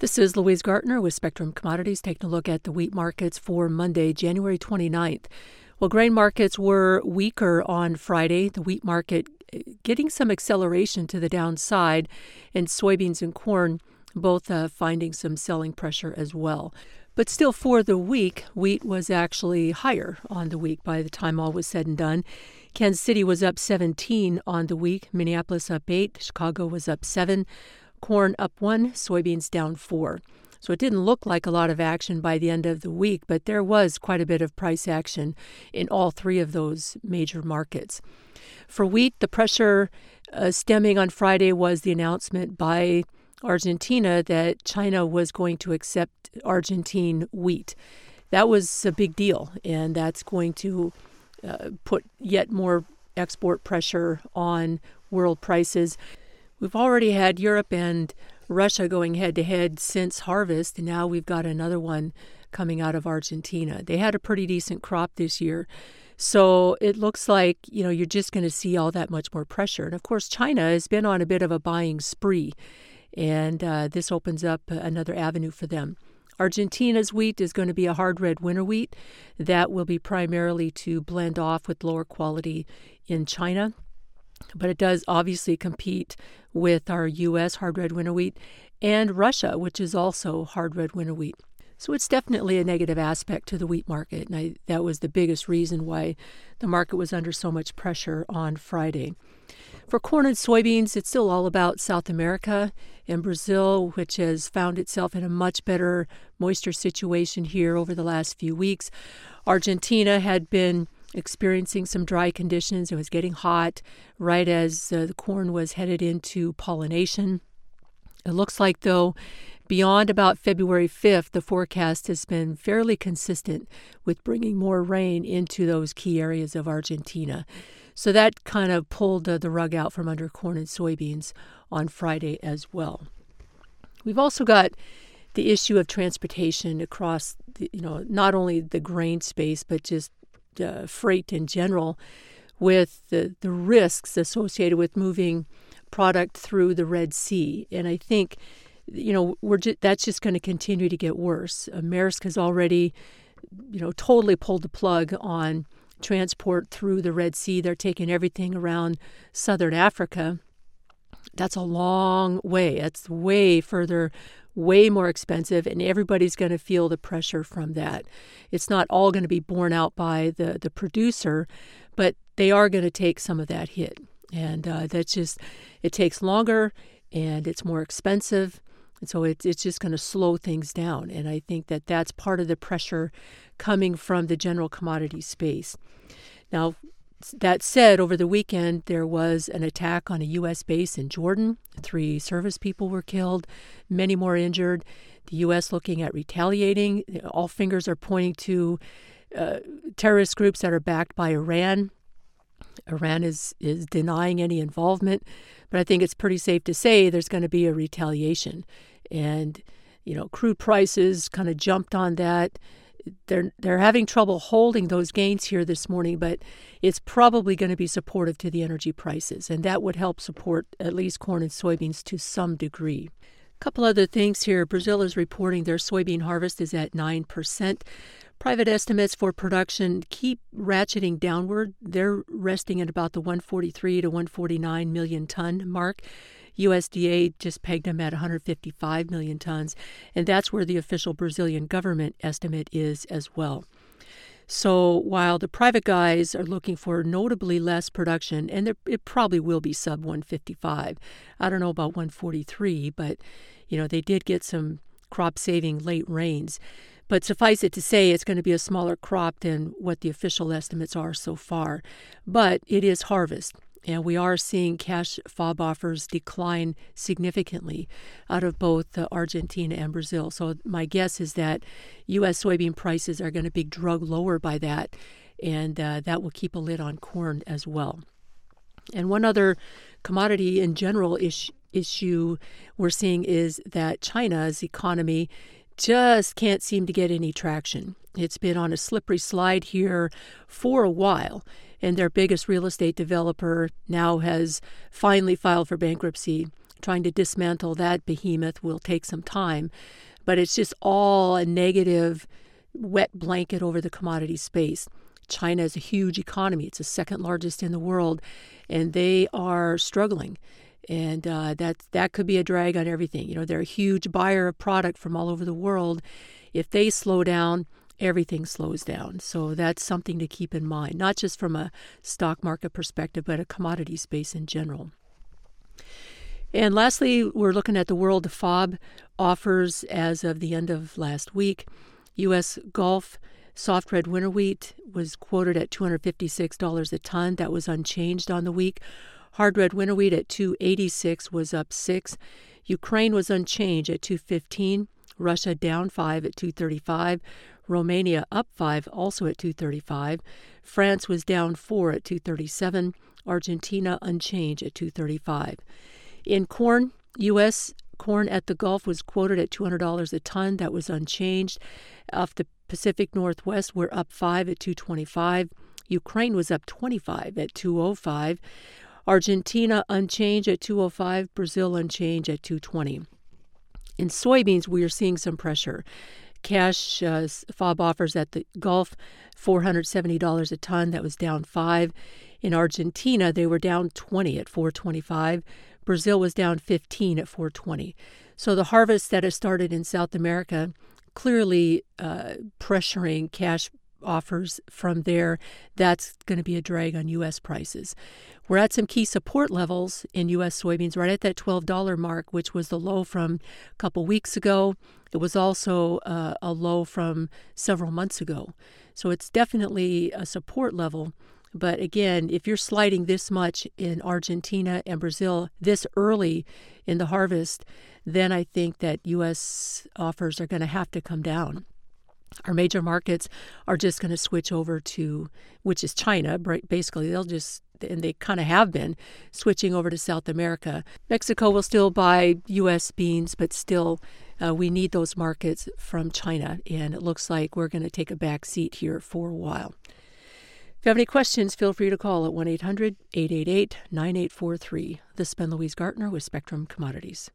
This is Louise Gartner with Spectrum Commodities taking a look at the wheat markets for Monday, January 29th. Well, grain markets were weaker on Friday. The wheat market eh, getting some acceleration to the downside, and soybeans and corn both uh, finding some selling pressure as well. But still, for the week, wheat was actually higher on the week by the time all was said and done. Kansas City was up 17 on the week, Minneapolis up 8, Chicago was up 7 corn up one, soybeans down four. So it didn't look like a lot of action by the end of the week, but there was quite a bit of price action in all three of those major markets. For wheat, the pressure uh, stemming on Friday was the announcement by Argentina that China was going to accept Argentine wheat. That was a big deal, and that's going to uh, put yet more export pressure on world prices. We've already had Europe and Russia going head to head since harvest, and now we've got another one coming out of Argentina. They had a pretty decent crop this year. So it looks like, you know, you're just going to see all that much more pressure. And of course, China has been on a bit of a buying spree, and uh, this opens up another avenue for them. Argentina's wheat is going to be a hard red winter wheat that will be primarily to blend off with lower quality in China but it does obviously compete with our U.S. hard red winter wheat and Russia, which is also hard red winter wheat. So it's definitely a negative aspect to the wheat market, and I, that was the biggest reason why the market was under so much pressure on Friday. For corn and soybeans, it's still all about South America and Brazil, which has found itself in a much better moisture situation here over the last few weeks. Argentina had been experiencing some dry conditions. It was getting hot right as uh, the corn was headed into pollination. It looks like, though, beyond about February 5th, the forecast has been fairly consistent with bringing more rain into those key areas of Argentina. So that kind of pulled uh, the rug out from under corn and soybeans on Friday as well. We've also got the issue of transportation across, the, you know, not only the grain space, but just uh, freight in general with the, the risks associated with moving product through the Red Sea. And I think, you know, we're ju- that's just going to continue to get worse. Uh, Maersk has already, you know, totally pulled the plug on transport through the Red Sea. They're taking everything around southern Africa. That's a long way. That's way further way more expensive, and everybody's going to feel the pressure from that. It's not all going to be borne out by the, the producer, but they are going to take some of that hit. And uh, that's just, it takes longer and it's more expensive. And so it's, it's just going to slow things down. And I think that that's part of the pressure coming from the general commodity space. Now, that said, over the weekend, there was an attack on a U.S. base in Jordan. Three service people were killed, many more injured. The U.S. looking at retaliating. All fingers are pointing to uh, terrorist groups that are backed by Iran. Iran is, is denying any involvement, but I think it's pretty safe to say there's going to be a retaliation. And, you know, crude prices kind of jumped on that they're they're having trouble holding those gains here this morning, but it's probably going to be supportive to the energy prices, and that would help support at least corn and soybeans to some degree. A couple other things here. Brazil is reporting their soybean harvest is at 9%. Private estimates for production keep ratcheting downward. They're resting at about the 143 to 149 million ton mark. USDA just pegged them at 155 million tons, and that's where the official Brazilian government estimate is as well. So while the private guys are looking for notably less production, and it probably will be sub 155, I don't know about 143, but you know they did get some crop saving late rains. But suffice it to say, it's going to be a smaller crop than what the official estimates are so far. But it is harvest. And we are seeing cash FOB offers decline significantly out of both uh, Argentina and Brazil. So my guess is that U.S. soybean prices are going to be drug lower by that, and uh, that will keep a lid on corn as well. And one other commodity in general is- issue we're seeing is that China's economy just can't seem to get any traction. It's been on a slippery slide here for a while and their biggest real estate developer now has finally filed for bankruptcy trying to dismantle that behemoth will take some time, but it's just all a negative wet blanket over the commodity space. China is a huge economy, it's the second largest in the world, and they are struggling. And uh, that, that could be a drag on everything. You know, they're a huge buyer of product from all over the world. If they slow down, everything slows down. So that's something to keep in mind, not just from a stock market perspective, but a commodity space in general. And lastly, we're looking at the world FOB offers as of the end of last week. U.S. Gulf soft red winter wheat was quoted at $256 a ton. That was unchanged on the week. Hard red winter wheat at 286 was up 6. Ukraine was unchanged at 215. Russia down 5 at 235. Romania up 5 also at 235. France was down 4 at 237. Argentina unchanged at 235. In corn, U.S. corn at the Gulf was quoted at $200 a ton. That was unchanged. Off the Pacific Northwest, we're up 5 at 225. Ukraine was up 25 at 205. Argentina unchanged at 205. Brazil unchanged at 220. In soybeans, we are seeing some pressure. Cash uh, FOB offers at the Gulf $470 a ton. That was down 5. In Argentina, they were down 20 at 425. Brazil was down 15 at 420. So the harvest that has started in South America clearly uh, pressuring cash offers from there. That's going to be a drag on U.S. prices. We're at some key support levels in U.S. soybeans, right at that $12 mark, which was the low from a couple weeks ago. It was also uh, a low from several months ago. So it's definitely a support level. But again, if you're sliding this much in Argentina and Brazil this early in the harvest, then I think that U.S. offers are going to have to come down. Our major markets are just going to switch over to, which is China. Basically, they'll just, and they kind of have been, switching over to South America. Mexico will still buy U.S. beans, but still, uh, we need those markets from China. And it looks like we're going to take a back seat here for a while. If you have any questions, feel free to call at 1 800 888 9843. This has been Louise Gartner with Spectrum Commodities.